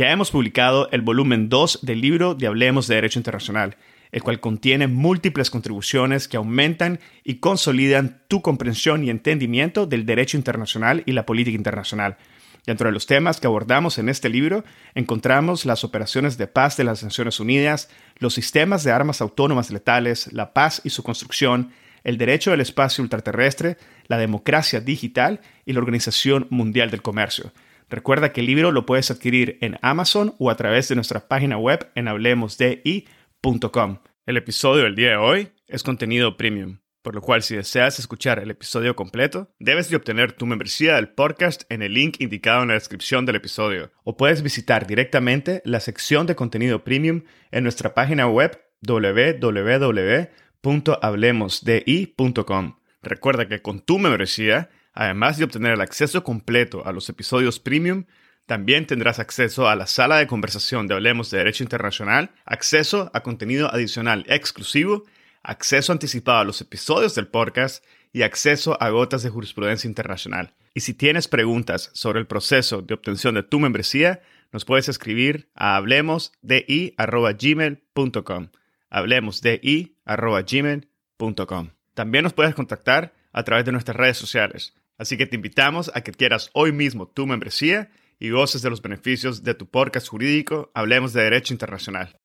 Ya hemos publicado el volumen 2 del libro de Hablemos de Derecho Internacional, el cual contiene múltiples contribuciones que aumentan y consolidan tu comprensión y entendimiento del derecho internacional y la política internacional. Dentro de los temas que abordamos en este libro encontramos las operaciones de paz de las Naciones Unidas, los sistemas de armas autónomas letales, la paz y su construcción, el derecho del espacio ultraterrestre, la democracia digital y la Organización Mundial del Comercio. Recuerda que el libro lo puedes adquirir en Amazon o a través de nuestra página web en hablemosdi.com. El episodio del día de hoy es contenido premium, por lo cual si deseas escuchar el episodio completo, debes de obtener tu membresía del podcast en el link indicado en la descripción del episodio, o puedes visitar directamente la sección de contenido premium en nuestra página web www.hablemosdi.com. Recuerda que con tu membresía Además de obtener el acceso completo a los episodios premium, también tendrás acceso a la sala de conversación de Hablemos de Derecho Internacional, acceso a contenido adicional exclusivo, acceso anticipado a los episodios del podcast y acceso a gotas de jurisprudencia internacional. Y si tienes preguntas sobre el proceso de obtención de tu membresía, nos puedes escribir a hablemosdi.gmail.com. Hablemosdi.gmail.com. También nos puedes contactar a través de nuestras redes sociales. Así que te invitamos a que quieras hoy mismo tu membresía y goces de los beneficios de tu podcast jurídico Hablemos de Derecho Internacional.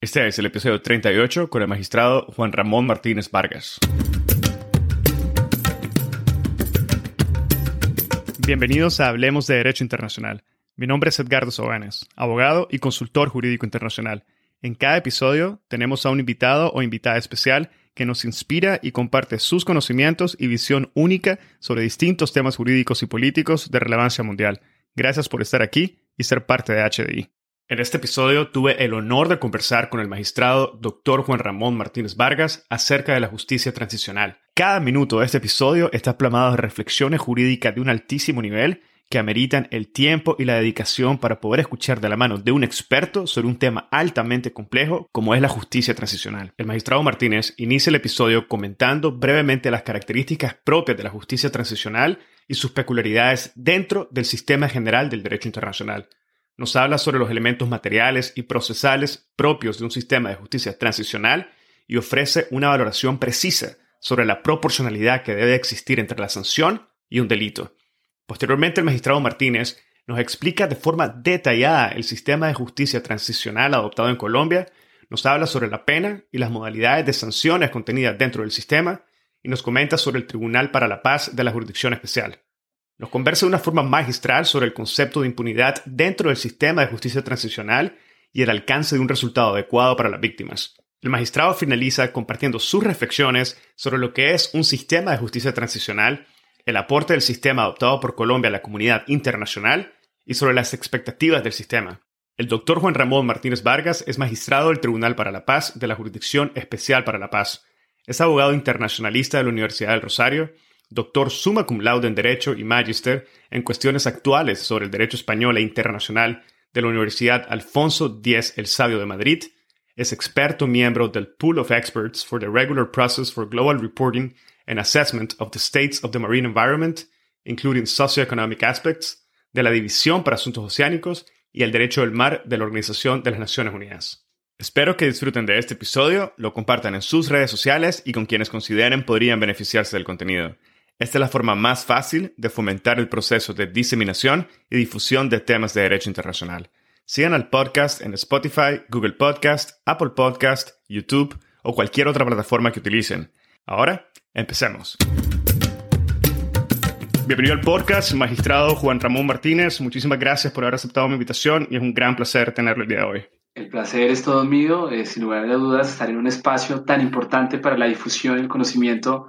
Este es el episodio 38 con el magistrado Juan Ramón Martínez Vargas. Bienvenidos a Hablemos de Derecho Internacional. Mi nombre es Edgardo Sobanes, abogado y consultor jurídico internacional. En cada episodio tenemos a un invitado o invitada especial que nos inspira y comparte sus conocimientos y visión única sobre distintos temas jurídicos y políticos de relevancia mundial. Gracias por estar aquí y ser parte de HDI. En este episodio tuve el honor de conversar con el magistrado Dr. Juan Ramón Martínez Vargas acerca de la justicia transicional. Cada minuto de este episodio está plamado de reflexiones jurídicas de un altísimo nivel que ameritan el tiempo y la dedicación para poder escuchar de la mano de un experto sobre un tema altamente complejo como es la justicia transicional. El magistrado Martínez inicia el episodio comentando brevemente las características propias de la justicia transicional y sus peculiaridades dentro del sistema general del derecho internacional. Nos habla sobre los elementos materiales y procesales propios de un sistema de justicia transicional y ofrece una valoración precisa sobre la proporcionalidad que debe existir entre la sanción y un delito. Posteriormente, el magistrado Martínez nos explica de forma detallada el sistema de justicia transicional adoptado en Colombia, nos habla sobre la pena y las modalidades de sanciones contenidas dentro del sistema y nos comenta sobre el Tribunal para la Paz de la Jurisdicción Especial. Nos conversa de una forma magistral sobre el concepto de impunidad dentro del sistema de justicia transicional y el alcance de un resultado adecuado para las víctimas. El magistrado finaliza compartiendo sus reflexiones sobre lo que es un sistema de justicia transicional el aporte del sistema adoptado por Colombia a la comunidad internacional y sobre las expectativas del sistema. El doctor Juan Ramón Martínez Vargas es magistrado del Tribunal para la Paz de la Jurisdicción Especial para la Paz. Es abogado internacionalista de la Universidad del Rosario, doctor summa cum laude en Derecho y Magister en cuestiones actuales sobre el derecho español e internacional de la Universidad Alfonso X el Sabio de Madrid, es experto miembro del Pool of Experts for the Regular Process for Global Reporting and Assessment of the States of the Marine Environment, including socioeconomic aspects, de la División para Asuntos Oceánicos y el Derecho del Mar de la Organización de las Naciones Unidas. Espero que disfruten de este episodio, lo compartan en sus redes sociales y con quienes consideren podrían beneficiarse del contenido. Esta es la forma más fácil de fomentar el proceso de diseminación y difusión de temas de derecho internacional. Sigan al podcast en Spotify, Google Podcast, Apple Podcast, YouTube o cualquier otra plataforma que utilicen. Ahora, empecemos. Bienvenido al podcast, magistrado Juan Ramón Martínez. Muchísimas gracias por haber aceptado mi invitación y es un gran placer tenerlo el día de hoy. El placer es todo mío. Eh, sin lugar a dudas, estar en un espacio tan importante para la difusión y el conocimiento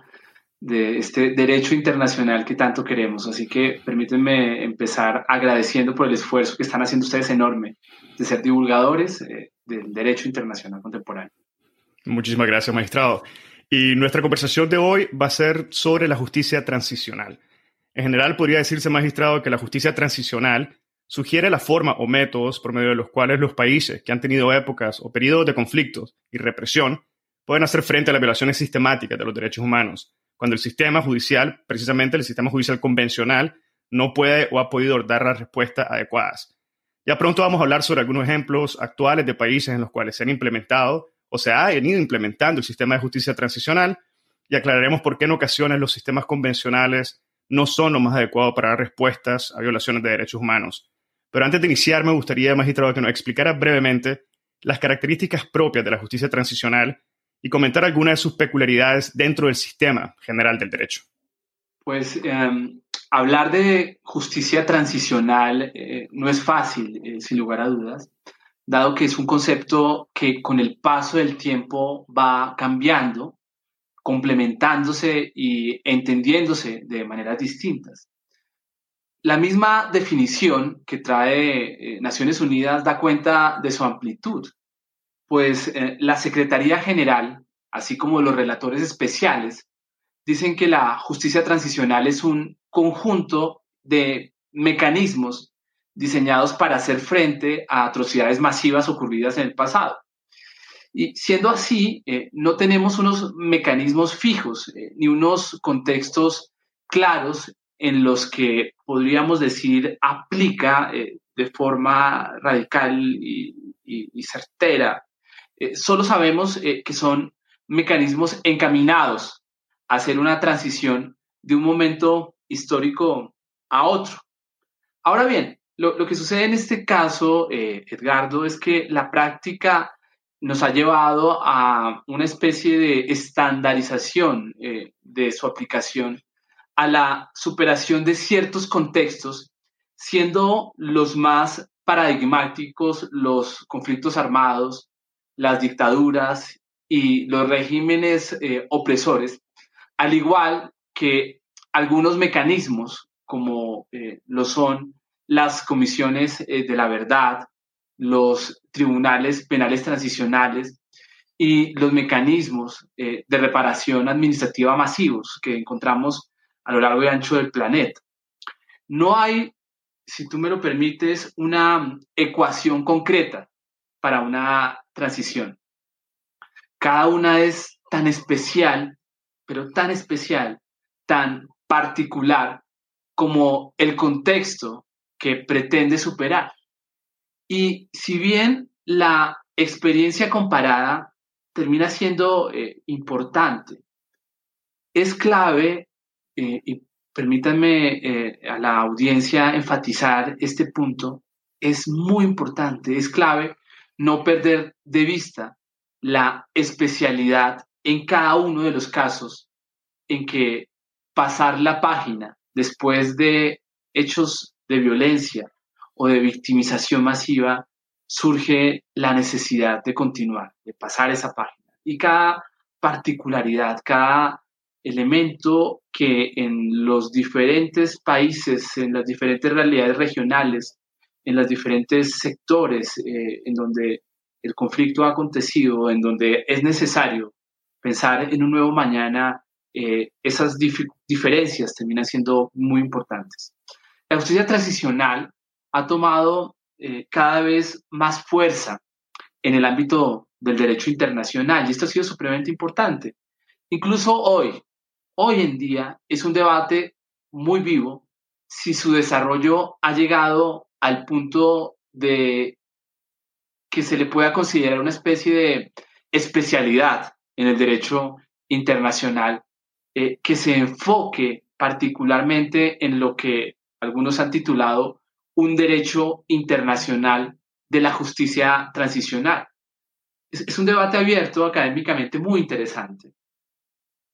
de este derecho internacional que tanto queremos. Así que permítanme empezar agradeciendo por el esfuerzo que están haciendo ustedes enorme de ser divulgadores eh, del derecho internacional contemporáneo. Muchísimas gracias, magistrado. Y nuestra conversación de hoy va a ser sobre la justicia transicional. En general, podría decirse, magistrado, que la justicia transicional sugiere la forma o métodos por medio de los cuales los países que han tenido épocas o periodos de conflictos y represión pueden hacer frente a las violaciones sistemáticas de los derechos humanos, cuando el sistema judicial, precisamente el sistema judicial convencional, no puede o ha podido dar las respuestas adecuadas. Ya pronto vamos a hablar sobre algunos ejemplos actuales de países en los cuales se han implementado o se ha venido implementando el sistema de justicia transicional y aclararemos por qué en ocasiones los sistemas convencionales no son lo más adecuado para dar respuestas a violaciones de derechos humanos. Pero antes de iniciar, me gustaría, magistrado, que nos explicara brevemente las características propias de la justicia transicional y comentar algunas de sus peculiaridades dentro del sistema general del derecho. Pues em, hablar de justicia transicional eh, no es fácil, eh, sin lugar a dudas, dado que es un concepto que con el paso del tiempo va cambiando, complementándose y entendiéndose de maneras distintas. La misma definición que trae eh, Naciones Unidas da cuenta de su amplitud, pues la Secretaría General, así como los relatores especiales, dicen que la justicia transicional es un conjunto de mecanismos diseñados para hacer frente a atrocidades masivas ocurridas en el pasado. Y siendo así, eh, no tenemos unos mecanismos fijos eh, ni unos contextos claros en los que podríamos decir aplica eh, de forma radical y, y certera. solo sabemos que son mecanismos encaminados a hacer una transición de un momento histórico a otro. Ahora bien, lo, que sucede en este caso, eh, Edgardo, es que la práctica nos ha llevado a una especie de estandarización eh, de su aplicación, a la superación de ciertos contextos, siendo los más paradigmáticos los conflictos armados, las dictaduras y los regímenes eh, opresores, al igual que algunos mecanismos como lo son las comisiones eh, de la verdad, los tribunales penales transicionales y los mecanismos eh, de reparación administrativa masivos que encontramos a lo largo y ancho del planeta. No hay, si tú me lo permites, una ecuación concreta para una transición. Cada una es tan especial, pero tan especial, tan particular como el contexto que pretende superar. Y si bien la experiencia comparada termina siendo eh, importante, es clave, eh, y permítanme eh, a la audiencia enfatizar este punto, es muy importante, es clave no perder de vista la especialidad en cada uno de los casos en que pasar la página después de hechos de violencia o de victimización masiva, surge la necesidad de continuar, de pasar esa página. Y cada particularidad, cada elemento que en los diferentes países, en las diferentes realidades regionales, en los diferentes sectores eh, en donde el conflicto ha acontecido, en donde es necesario pensar en un nuevo mañana, eh, esas diferencias terminan siendo muy importantes. La justicia transicional ha tomado eh, cada vez más fuerza en el ámbito del derecho internacional y esto ha sido supremamente importante. Incluso hoy, hoy en día, es un debate muy vivo si su desarrollo ha llegado al punto de que se le pueda considerar una especie de especialidad en el derecho internacional eh, que se enfoque particularmente en lo que algunos han titulado un derecho internacional de la justicia transicional. Es, un debate abierto académicamente muy interesante,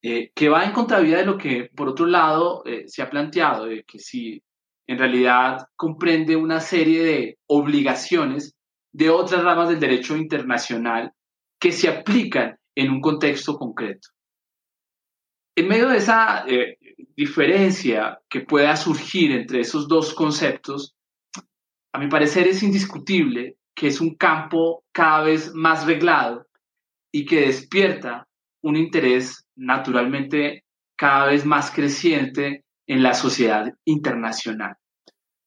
eh, que va en contravía de lo que, por otro lado, eh, se ha planteado, de que si en realidad comprende una serie de obligaciones de otras ramas del derecho internacional que se aplican en un contexto concreto. En medio de esa eh, diferencia que pueda surgir entre esos dos conceptos, a mi parecer es indiscutible que es un campo cada vez más reglado y que despierta un interés naturalmente cada vez más creciente en la sociedad internacional.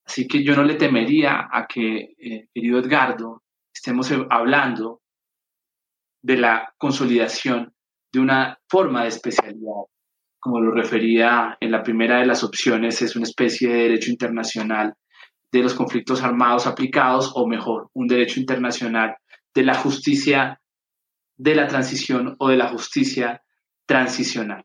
Así que yo no le temería a que, eh, querido Edgardo, estemos hablando de la consolidación de una forma de especialidad como lo refería en la primera de las opciones, es una especie de derecho internacional de los conflictos armados aplicados, o mejor, un derecho internacional de la justicia de la transición o de la justicia transicional.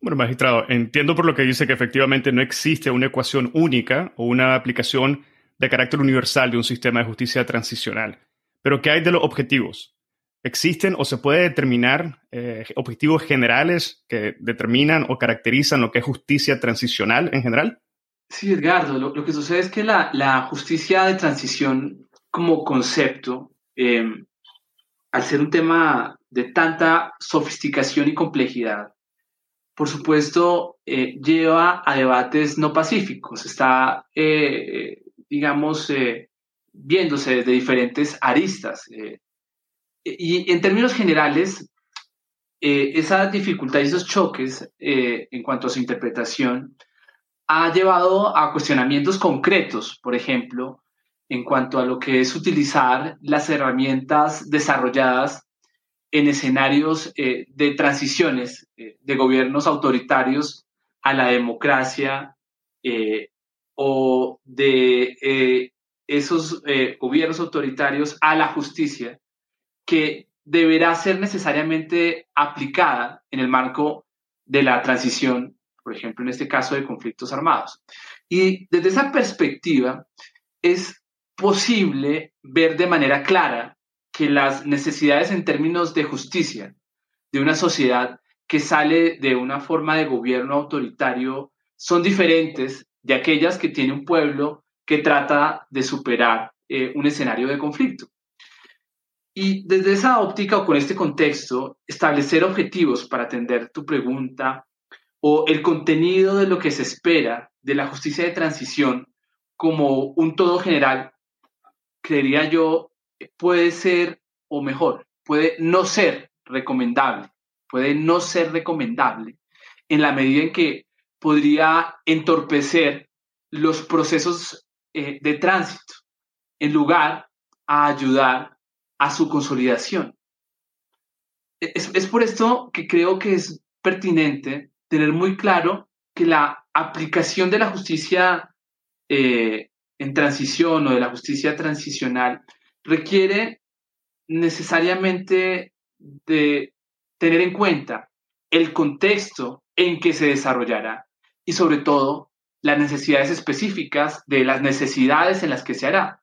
Bueno, magistrado, entiendo por lo que dice que efectivamente no existe una ecuación única o una aplicación de carácter universal de un sistema de justicia transicional. Pero ¿qué hay de los objetivos? ¿Existen o se puede determinar eh, objetivos generales que determinan o caracterizan lo que es justicia transicional en general? Sí, Edgardo, lo, que sucede es que la, justicia de transición como concepto, em, al ser un tema de tanta sofisticación y complejidad, por supuesto, eh, lleva a debates no pacíficos. Está, eh, digamos, viéndose desde diferentes aristas. Y en términos generales, eh, esa dificultad y esos choques eh, en cuanto a su interpretación ha llevado a cuestionamientos concretos, por ejemplo, en cuanto a lo que es utilizar las herramientas desarrolladas en escenarios eh, de transiciones de gobiernos autoritarios a la democracia o de esos gobiernos autoritarios a la justicia que deberá ser necesariamente aplicada en el marco de la transición, por ejemplo, en este caso de conflictos armados. Y desde esa perspectiva es posible ver de manera clara que las necesidades en términos de justicia de una sociedad que sale de una forma de gobierno autoritario son diferentes de aquellas que tiene un pueblo que trata de superar eh, un escenario de conflicto. Y desde esa óptica o con este contexto, establecer objetivos para atender tu pregunta o el contenido de lo que se espera de la justicia de transición como un todo general, creería yo, puede ser, o mejor, puede no ser recomendable, puede no ser recomendable en la medida en que podría entorpecer los procesos eh, de tránsito, en lugar a ayudar a su consolidación. Es, por esto que creo que es pertinente tener muy claro que la aplicación de la justicia eh, en transición o de la justicia transicional requiere necesariamente de tener en cuenta el contexto en que se desarrollará y sobre todo las necesidades específicas de las necesidades en las que se hará.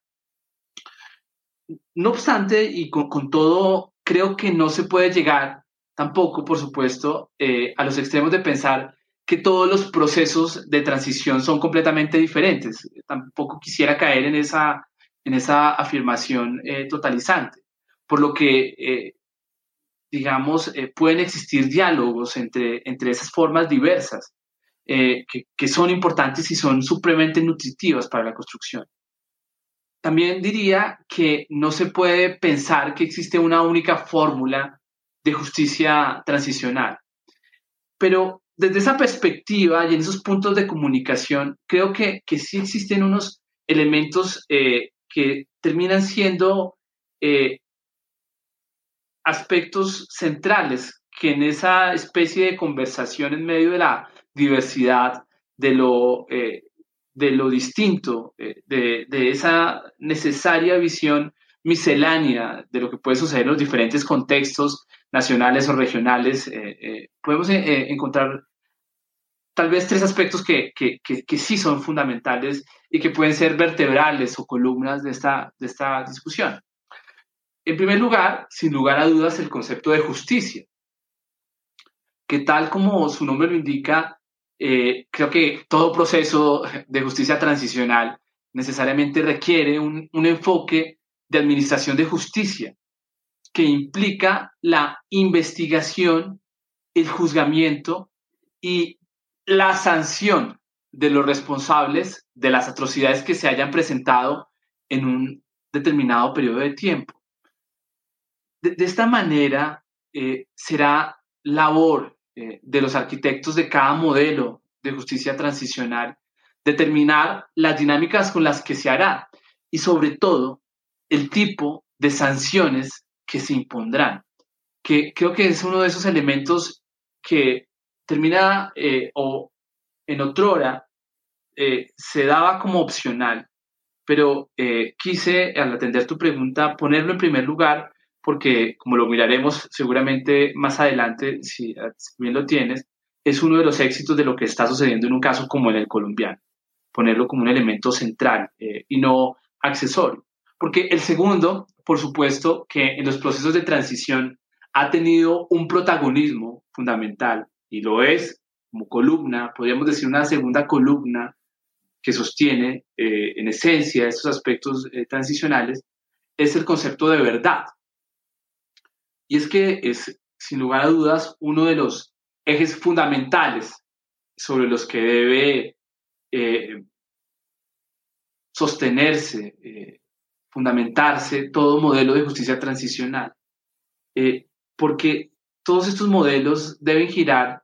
No obstante, y con, todo, creo que no se puede llegar tampoco, por supuesto, eh, a los extremos de pensar que todos los procesos de transición son completamente diferentes. Tampoco quisiera caer en esa, en esa afirmación eh, totalizante, por lo que, eh, digamos, pueden existir diálogos entre, entre esas formas diversas que, que son importantes y son supremamente nutritivas para la construcción. También diría que no se puede pensar que existe una única fórmula de justicia transicional. Pero desde esa perspectiva y en esos puntos de comunicación, creo que, sí existen unos elementos eh, que terminan siendo eh, aspectos centrales que en esa especie de conversación en medio de la diversidad, de lo eh, de lo distinto, eh, de, esa necesaria visión miscelánea de lo que puede suceder en los diferentes contextos nacionales o regionales, eh, eh, podemos encontrar tal vez tres aspectos que, sí son fundamentales y que pueden ser vertebrales o columnas de esta, de esta discusión. En primer lugar, sin lugar a dudas, el concepto de justicia, que tal como su nombre lo indica, eh, creo que todo proceso de justicia transicional necesariamente requiere un, enfoque de administración de justicia que implica la investigación, el juzgamiento y la sanción de los responsables de las atrocidades que se hayan presentado en un determinado periodo de tiempo. De, esta manera, eh, será labor eh, de los arquitectos de cada modelo de justicia transicional, determinar las dinámicas con las que se hará y sobre todo el tipo de sanciones que se impondrán, que creo que es uno de esos elementos que termina eh, o en otrora eh, se daba como opcional. Pero eh, quise, al atender tu pregunta, ponerlo en primer lugar porque, como lo miraremos seguramente más adelante, si bien lo tienes, es uno de los éxitos de lo que está sucediendo en un caso como en el colombiano, ponerlo como un elemento central eh, y no accesorio. Porque el segundo, por supuesto, que en los procesos de transición ha tenido un protagonismo fundamental y lo es como columna, podríamos decir una segunda columna que sostiene eh, en esencia estos aspectos eh, transicionales, es el concepto de verdad. Y es que es, sin lugar a dudas, uno de los ejes fundamentales sobre los que debe eh, sostenerse, fundamentarse todo modelo de justicia transicional. porque todos estos modelos deben girar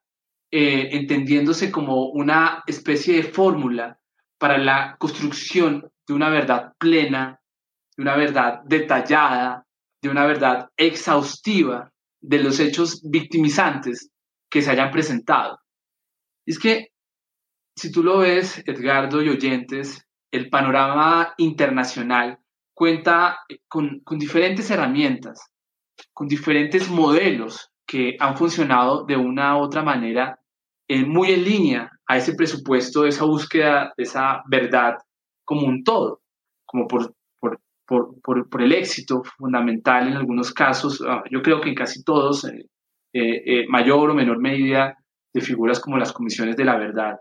entendiéndose como una especie de fórmula para la construcción de una verdad plena, de una verdad detallada, de una verdad exhaustiva de los hechos victimizantes que se hayan presentado. es que, si tú lo ves, Edgardo y oyentes, el panorama internacional cuenta con, diferentes herramientas, con diferentes modelos que han funcionado de una u otra manera eh, muy en línea a ese presupuesto, esa búsqueda, esa verdad como un todo, como por, por, por, por el éxito fundamental en algunos casos, ah, yo creo que en casi todos, eh, eh, eh, mayor o menor medida, de figuras como las comisiones de la verdad,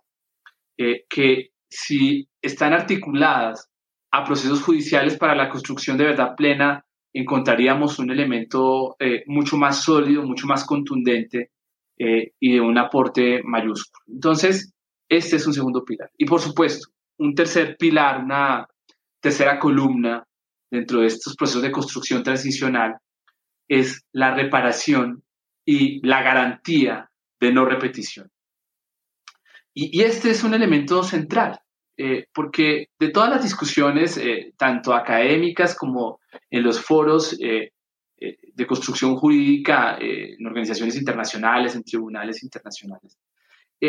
que si están articuladas a procesos judiciales para la construcción de verdad plena, encontraríamos un elemento mucho más sólido, mucho más contundente y de un aporte mayúsculo. Entonces, este es un segundo pilar. Y por supuesto, un tercer pilar, una tercera columna dentro de estos procesos de construcción transicional es la reparación y la garantía de no repetición. Y, este es un elemento central, eh, porque de todas las discusiones, eh, tanto académicas como en los foros eh, de construcción jurídica, en organizaciones internacionales, en tribunales internacionales,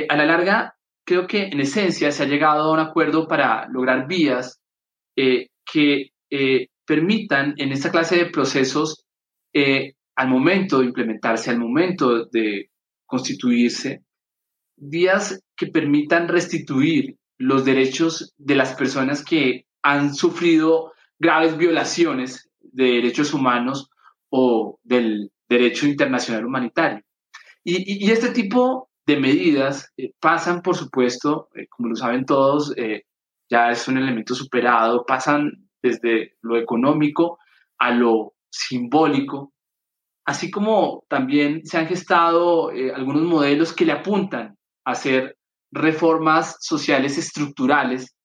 a la larga creo que en esencia se ha llegado a un acuerdo para lograr vías eh, que eh, permitan en esta clase de procesos, eh, al momento de implementarse, al momento de constituirse, vías que permitan restituir los derechos de las personas que han sufrido graves violaciones de derechos humanos o del derecho internacional humanitario. Y, este tipo de medidas eh, pasan, por supuesto, eh, como lo saben todos, ya es un elemento superado, pasan desde lo económico a lo simbólico, así como también se han gestado algunos modelos que le apuntan a hacer reformas sociales estructurales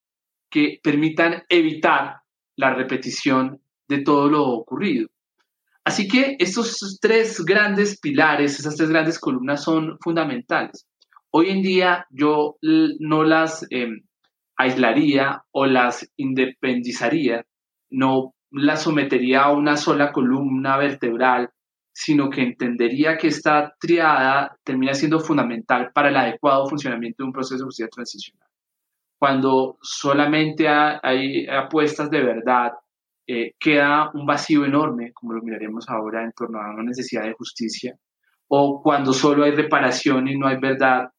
que permitan evitar la repetición de todo lo ocurrido. Así que estos tres grandes pilares, esas tres grandes columnas son fundamentales. Hoy en día yo no las em, aislaría o las independizaría, no las sometería a una sola columna vertebral, sino que entendería que esta triada termina siendo fundamental para el adecuado funcionamiento de un proceso de justicia transicional. Cuando solamente hay apuestas de verdad eh, queda un vacío enorme, como lo miraremos ahora, en torno a una necesidad de justicia, o cuando solo hay reparación y no hay verdad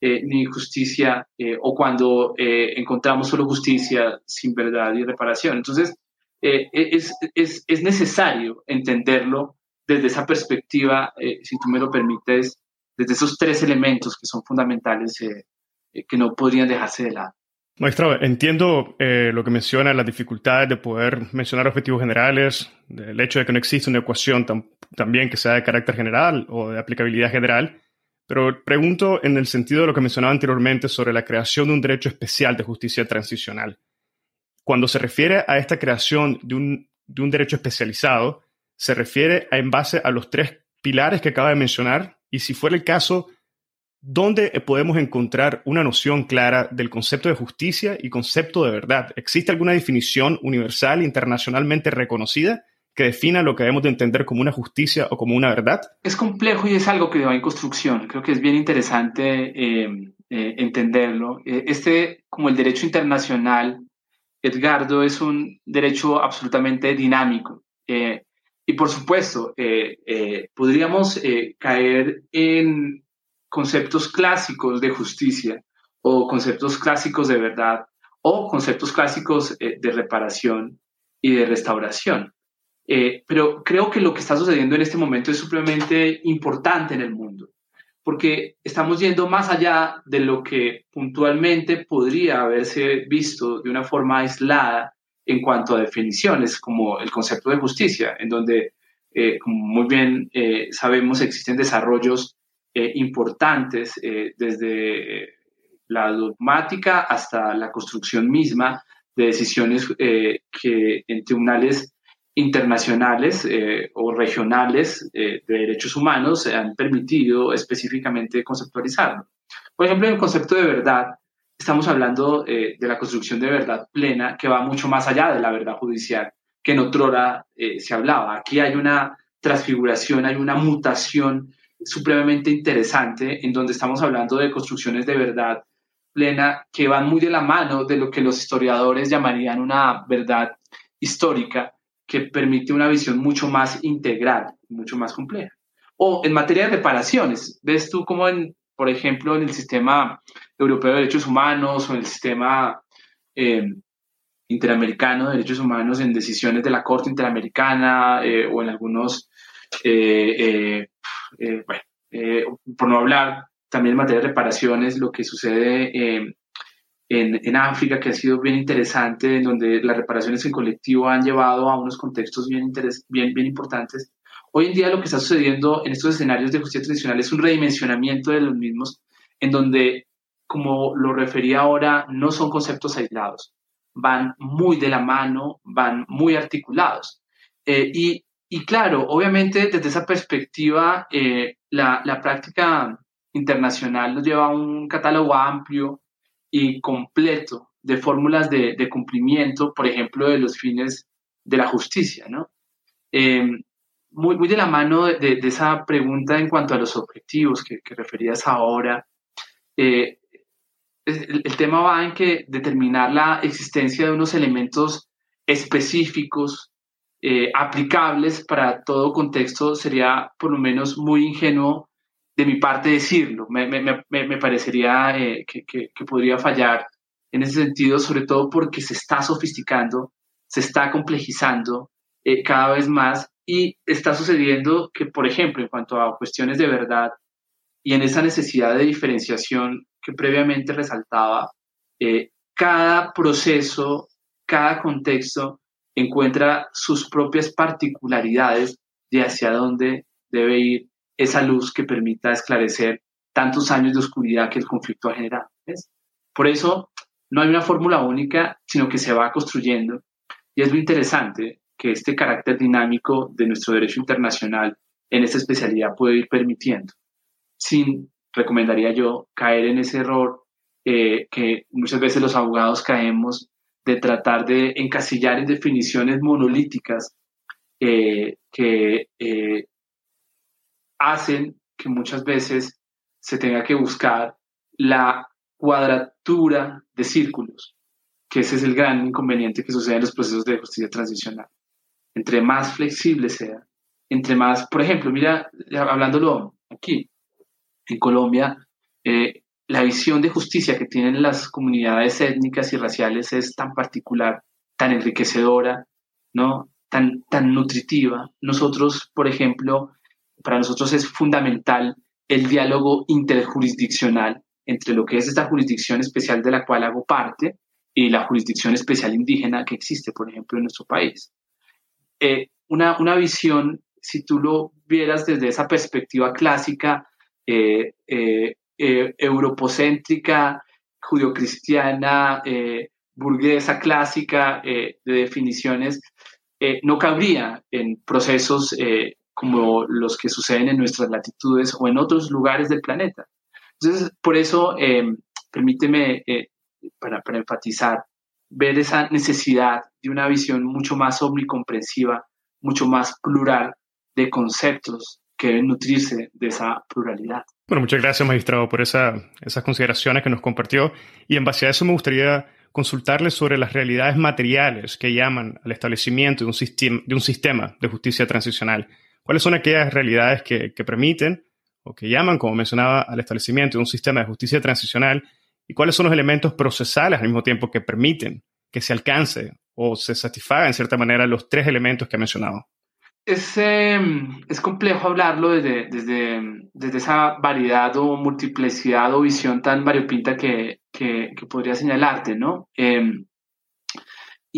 eh, ni justicia, eh, o cuando encontramos solo justicia sin verdad y reparación. Entonces, es, es, es, necesario entenderlo desde esa perspectiva, si tú me lo permites, desde esos tres elementos que son fundamentales que no podrían dejarse de lado. Maestro, entiendo eh, lo que menciona, las dificultades de poder mencionar objetivos generales, el hecho de que no existe una ecuación también que sea de carácter general o de aplicabilidad general, pero pregunto en el sentido de lo que mencionaba anteriormente sobre la creación de un derecho especial de justicia transicional. Cuando se refiere a esta creación de un, de un derecho especializado, se refiere en base a los tres pilares que acaba de mencionar y si fuera el caso, ¿Dónde podemos encontrar una noción clara del concepto de justicia y concepto de verdad? ¿Existe alguna definición universal internacionalmente reconocida que defina lo que debemos de entender como una justicia o como una verdad? Es complejo y es algo que va en construcción. Creo que es bien interesante eh, eh, entenderlo. Eh, este, como el derecho internacional, Edgardo, es un derecho absolutamente dinámico. Eh, y por supuesto, eh, eh, podríamos caer en conceptos clásicos de justicia o conceptos clásicos de verdad o conceptos clásicos de reparación y de restauración. pero creo que lo que está sucediendo en este momento es supremamente importante en el mundo porque estamos yendo más allá de lo que puntualmente podría haberse visto de una forma aislada en cuanto a definiciones, como el concepto de justicia, en donde, eh, como muy bien eh, sabemos, existen desarrollos eh, importantes desde la dogmática hasta la construcción misma de decisiones que en tribunales internacionales eh, o regionales eh, de derechos humanos se han permitido específicamente conceptualizarlo. Por ejemplo, en el concepto de verdad, estamos hablando eh, de la construcción de verdad plena que va mucho más allá de la verdad judicial que en otrora se hablaba. Aquí hay una transfiguración, hay una mutación supremamente interesante en donde estamos hablando de construcciones de verdad plena que van muy de la mano de lo que los historiadores llamarían una verdad histórica que permite una visión mucho más integral, mucho más compleja. O en materia de reparaciones, ves tú como por ejemplo, en el sistema europeo de derechos humanos o en el sistema eh, interamericano de derechos humanos en decisiones de la Corte Interamericana eh, o en algunos, eh, bueno, por no hablar también en materia de reparaciones, lo que sucede en, África, que ha sido bien interesante, en donde las reparaciones en colectivo han llevado a unos contextos bien, bien, bien importantes. Hoy en día lo que está sucediendo en estos escenarios de justicia tradicional es un redimensionamiento de los mismos, en donde, como lo refería ahora, no son conceptos aislados, van muy de la mano, van muy articulados. Eh, y, y, claro, obviamente desde esa perspectiva, eh, la, la práctica internacional nos lleva a un catálogo amplio y completo de fórmulas de, cumplimiento, por ejemplo, de los fines de la justicia, ¿no? Eh, muy, muy de la mano de, esa pregunta en cuanto a los objetivos que, referías ahora, eh, el, tema va en que determinar la existencia de unos elementos específicos, eh, aplicables para todo contexto, sería por lo menos muy ingenuo de mi parte decirlo. Me, me, me, me parecería eh, que, que, podría fallar en ese sentido, sobre todo porque se está sofisticando, se está complejizando eh, cada vez más y está sucediendo que, por ejemplo, en cuanto a cuestiones de verdad y en esa necesidad de diferenciación que previamente resaltaba, eh, cada proceso, cada contexto encuentra sus propias particularidades de hacia dónde debe ir esa luz que permita esclarecer tantos años de oscuridad que el conflicto ha generado. Por eso no hay una fórmula única, sino que se va construyendo. Y es lo interesante que este carácter dinámico de nuestro derecho internacional en esta especialidad puede ir permitiendo, sin, recomendaría yo, caer en ese error eh, que muchas veces los abogados caemos de tratar de encasillar en definiciones monolíticas eh, que eh, hacen que muchas veces se tenga que buscar la cuadratura de círculos, que ese es el gran inconveniente que sucede en los procesos de justicia transicional. Entre más flexible sea, entre más, por ejemplo, mira, hablándolo aquí, en Colombia, eh, la visión de justicia que tienen las comunidades étnicas y raciales es tan particular, tan enriquecedora, ¿no? Tan, tan nutritiva. Nosotros, por ejemplo, para nosotros es fundamental el diálogo interjurisdiccional entre lo que es esta jurisdicción especial de la cual hago parte y la jurisdicción especial indígena que existe, por ejemplo, en nuestro país. Eh, una, una, visión, si tú lo vieras desde esa perspectiva clásica, eh, eh, europocéntrica, judio-cristiana, burguesa clásica de definiciones, no cabría en procesos como los que suceden en nuestras latitudes o en otros lugares del planeta. Entonces, por eso, eh, permíteme, eh, para, enfatizar, ver esa necesidad de una visión mucho más omnicomprensiva, mucho más plural de conceptos que deben nutrirse de esa pluralidad. Bueno, muchas gracias, magistrado, por esa, esas consideraciones que nos compartió. Y en base a eso me gustaría consultarles sobre las realidades materiales que llaman al establecimiento de un, de un sistema de justicia transicional. ¿Cuáles son aquellas realidades que, que permiten o que llaman, como mencionaba, al establecimiento de un sistema de justicia transicional y cuáles son los elementos procesales al mismo tiempo que permiten que se alcance o se satisfaga en cierta manera los tres elementos que he mencionado. Es, em, es complejo hablarlo desde, desde, desde, esa variedad o multiplicidad o visión tan variopinta que, que, podría señalarte, ¿no? Em,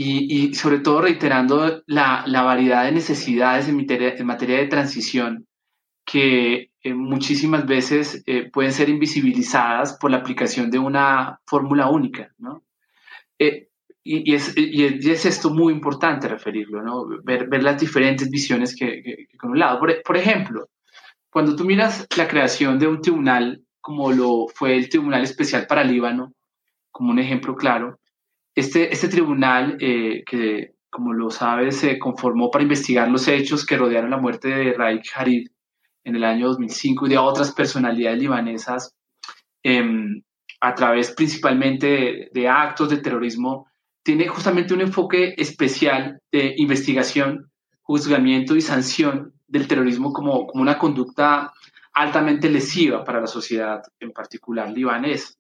y, y, sobre todo reiterando la, la variedad de necesidades en materia, en materia de transición que eh, muchísimas veces eh, pueden ser invisibilizadas por la aplicación de una fórmula única, ¿no? Eh, y, es, y, es, esto muy importante referirlo, ¿no? ver, ver las diferentes visiones que, que, con un lado. Por, por, ejemplo, cuando tú miras la creación de un tribunal como lo fue el Tribunal Especial para Líbano, como un ejemplo claro, este, este tribunal eh, que, como lo sabes, se conformó para investigar los hechos que rodearon la muerte de Raik Harid en el año 2005 y de otras personalidades libanesas eh, a través principalmente de, actos de terrorismo tiene justamente un enfoque especial de investigación, juzgamiento y sanción del terrorismo como una conducta altamente lesiva para la sociedad, en particular libanesa.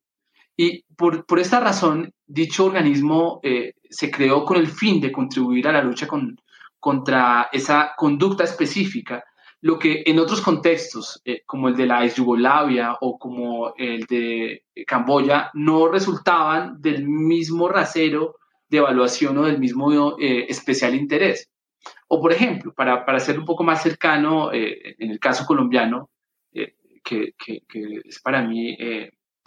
Y por, por esta razón, dicho organismo eh, se creó con el fin de contribuir a la lucha con, contra esa conducta específica, lo que en otros contextos, eh, como el de la Yugoslavia o como el de Camboya, no resultaban del mismo rasero de evaluación o del mismo eh, especial interés. O, por ejemplo, para, para ser un poco más cercano, eh, en el caso colombiano, eh, que, que, es para mí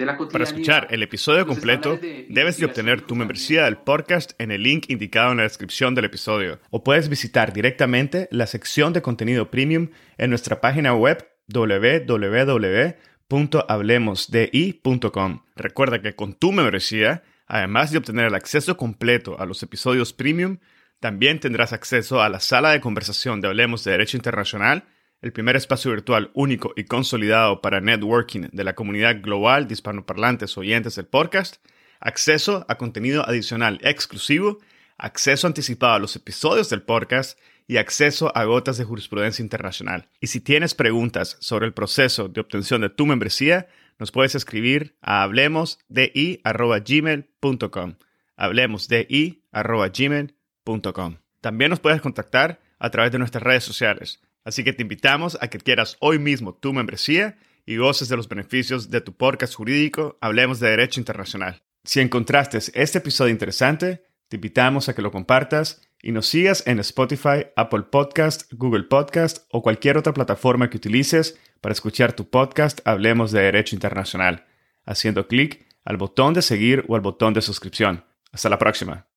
de la Para escuchar el episodio completo, debes de obtener tu membresía del podcast en el link indicado en la descripción del episodio. O puedes visitar directamente la sección de contenido premium en nuestra página web www.hablemosdi.com. Recuerda que con tu membresía Además de obtener el acceso completo a los episodios premium, también tendrás acceso a la sala de conversación de Hablemos de Derecho Internacional, el primer espacio virtual único y consolidado para networking de la comunidad global de hispanoparlantes oyentes del podcast, acceso a contenido adicional exclusivo, acceso anticipado a los episodios del podcast y acceso a gotas de jurisprudencia internacional. Y si tienes preguntas sobre el proceso de obtención de tu membresía, nos puedes escribir a hablemosdi.gmail.com. Hablemosdi.gmail.com. También nos puedes contactar a través de nuestras redes sociales. Así que te invitamos a que quieras hoy mismo tu membresía y goces de los beneficios de tu podcast jurídico Hablemos de Derecho Internacional. Si encontraste este episodio interesante, te invitamos a que lo compartas y nos sigas en Spotify, Apple Podcast, Google Podcast o cualquier otra plataforma que utilices para escuchar tu podcast Hablemos de Derecho Internacional, haciendo clic al botón de seguir o al botón de suscripción. Hasta la próxima.